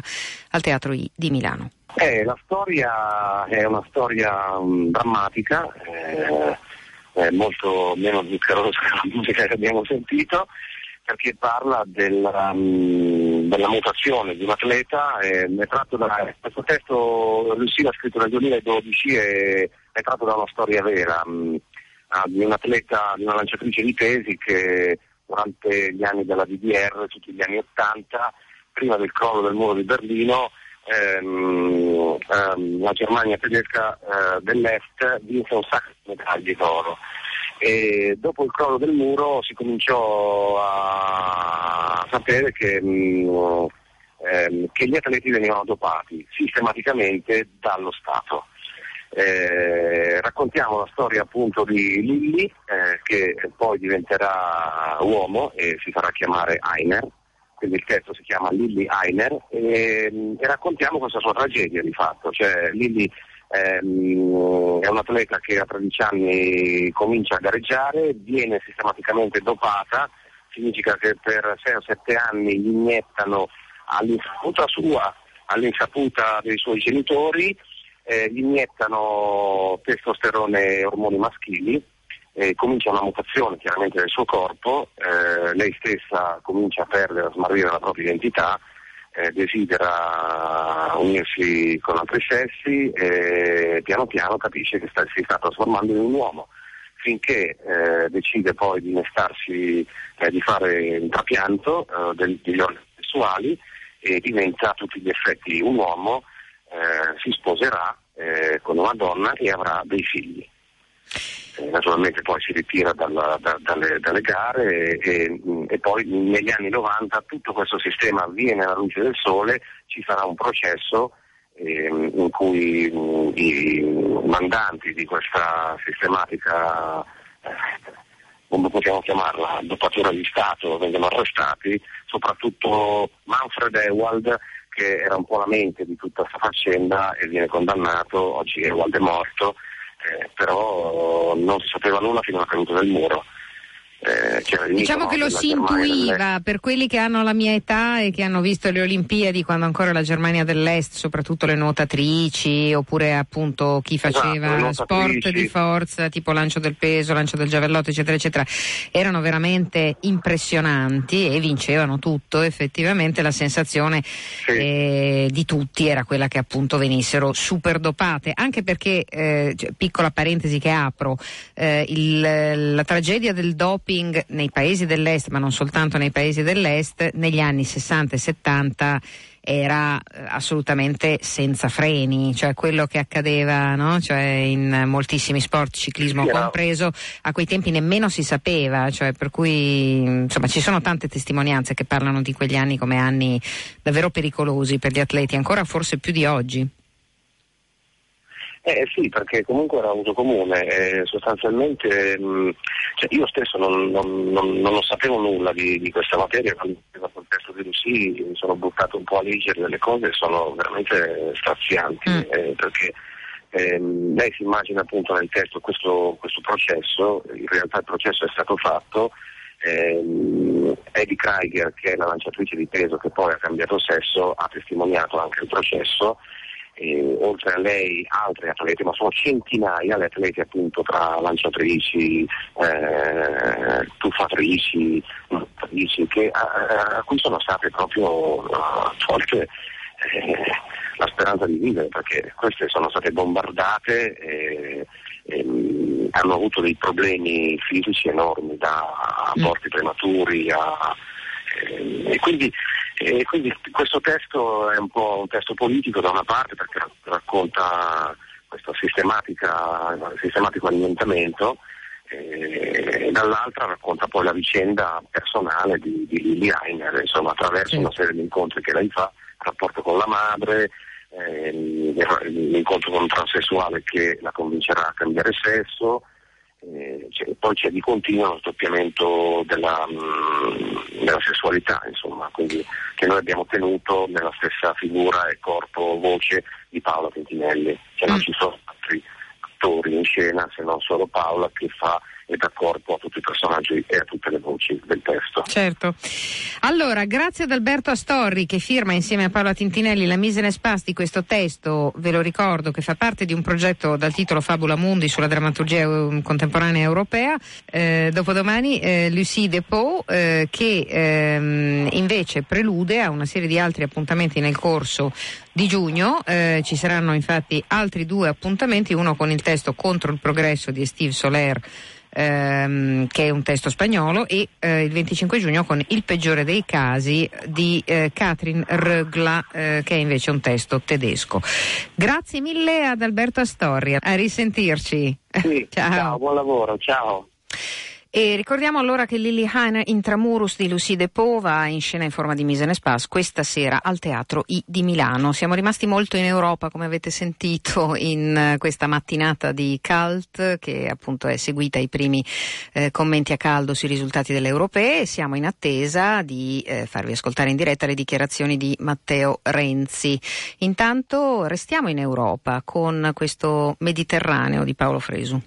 al Teatro I di Milano. Eh, la storia è una storia um, drammatica, eh, molto meno zuccherosa della musica che abbiamo sentito, perché parla del, um, della mutazione di un atleta. Eh, da, questo testo Lucia l'ha scritto nel 2012 e è tratto da una storia vera um, di un atleta, di una lanciatrice di pesi che durante gli anni della DDR, tutti gli anni 80, prima del crollo del muro di Berlino, ehm, ehm, la Germania tedesca eh, dell'Est vinse un sacco di medaglie d'oro. E dopo il crollo del muro si cominciò a sapere che, mh, ehm, che gli atleti venivano dopati sistematicamente dallo Stato. Eh, raccontiamo la storia appunto di Lilli eh, che poi diventerà uomo e si farà chiamare Heiner, quindi il testo si chiama Lilli Heiner e, e raccontiamo questa sua tragedia di fatto, cioè Lilli ehm, è un atleta che a 13 anni comincia a gareggiare, viene sistematicamente dopata, significa che per 6 o 7 anni gli iniettano all'insaputa sua, all'insaputa dei suoi genitori, eh, gli iniettano testosterone e ormoni maschili, eh, comincia una mutazione chiaramente del suo corpo, eh, lei stessa comincia a perdere, a smarrire la propria identità, eh, desidera unirsi con altri sessi e piano piano capisce che sta, si sta trasformando in un uomo finché eh, decide poi di innestarsi, eh, di fare un trapianto eh, del, degli organi sessuali e diventa a tutti gli effetti un uomo si sposerà con una donna e avrà dei figli. Eh, naturalmente poi si ritira dalla, da, dalle, dalle, gare e, e, e, poi negli anni 90 tutto questo sistema avviene alla luce del sole, ci sarà un processo ehm, in cui mh, i mandanti di questa sistematica eh, come possiamo chiamarla, dopatura di Stato, vengono arrestati, soprattutto Manfred Ewald che era un po' la mente di tutta questa faccenda e viene condannato, oggi Ewald è morto, eh, però non si sapeva nulla fino alla caduta del muro. Eh, Diciamo che lo si intuiva per quelli che hanno la mia età e che hanno visto le Olimpiadi quando ancora la Germania dell'Est, soprattutto le nuotatrici oppure appunto chi faceva Esatto, sport di forza tipo lancio del peso, lancio del giavellotto eccetera eccetera, erano veramente impressionanti e vincevano tutto. Effettivamente la sensazione eh, di tutti era quella che appunto venissero super dopate, anche perché, eh, cioè, piccola parentesi che apro, eh, il- la tragedia del doping nei paesi dell'est, ma non soltanto nei paesi dell'est, negli anni 60 e 70 era eh, assolutamente senza freni, cioè quello che accadeva no? cioè in moltissimi sport, ciclismo era- compreso, a quei tempi nemmeno si sapeva, cioè per cui insomma ci sono tante testimonianze che parlano di quegli anni come anni davvero pericolosi per gli atleti, ancora forse più di oggi. Eh sì, perché comunque era uso comune, eh, sostanzialmente mh, cioè io stesso non, non- non- non sapevo nulla di, di questa materia, quando ho il testo di Lucy mi sono buttato un po' a leggere delle cose e sono veramente strazianti, eh, perché ehm, lei si immagina appunto nel testo questo, questo processo, in realtà il processo è stato fatto, ehm, Eddie Krieger che è la lanciatrice di peso che poi ha cambiato sesso ha testimoniato anche il processo e oltre a lei altri atleti, ma sono centinaia le atleti appunto tra lanciatrici, eh, tuffatrici, nuotatrici, che, a, a cui sono state proprio eh, tolte eh, la speranza di vivere, perché queste sono state bombardate e, e, mh, hanno avuto dei problemi fisici enormi, da aborti prematuri a eh, e quindi, e quindi questo testo è un po' un testo politico da una parte perché racconta questo sistematico annientamento eh, e dall'altra racconta poi la vicenda personale di, di Lily Heiner, insomma attraverso una serie di incontri che lei fa, rapporto con la madre, ehm, l'incontro con un transessuale che la convincerà a cambiare sesso, eh, c'è- poi c'è di continuo lo scoppiamento della, mm, della sessualità, insomma, quindi che noi abbiamo tenuto nella stessa figura e corpo, voce di Paola Pentinelli, cioè non ci sono altri attori in scena se non solo Paola che fa e dà corpo a tutti i personaggi e a tutte le voci del testo. Certo. Allora, grazie ad Alberto Astorri che firma insieme a Paola Tintinelli la mise in espace di questo testo, ve lo ricordo, che fa parte di un progetto dal titolo Fabula Mundi sulla drammaturgia eh, contemporanea europea. Eh, dopodomani eh, Lucie Depot eh, che ehm, invece prelude a una serie di altri appuntamenti nel corso di giugno. Eh, ci saranno infatti altri due appuntamenti, uno con il testo Contro il progresso di Steve Soler ehm, che è un testo spagnolo, e eh, il 25 giugno con Il peggiore dei casi di eh, Katrin Rögla, eh, che è invece un testo tedesco. Grazie mille ad Alberto Astorri, a risentirci. ciao, buon lavoro, ciao. E ricordiamo allora che Lily Heiner Intramurus di Lucide Pova in scena in forma di mise en espace questa sera al Teatro I di Milano. Siamo rimasti molto in Europa, come avete sentito, in eh, questa mattinata di Cult che appunto è seguita ai primi eh, commenti a caldo sui risultati delle europee siamo in attesa di eh, farvi ascoltare in diretta le dichiarazioni di Matteo Renzi. Intanto restiamo in Europa con questo Mediterraneo di Paolo Fresu.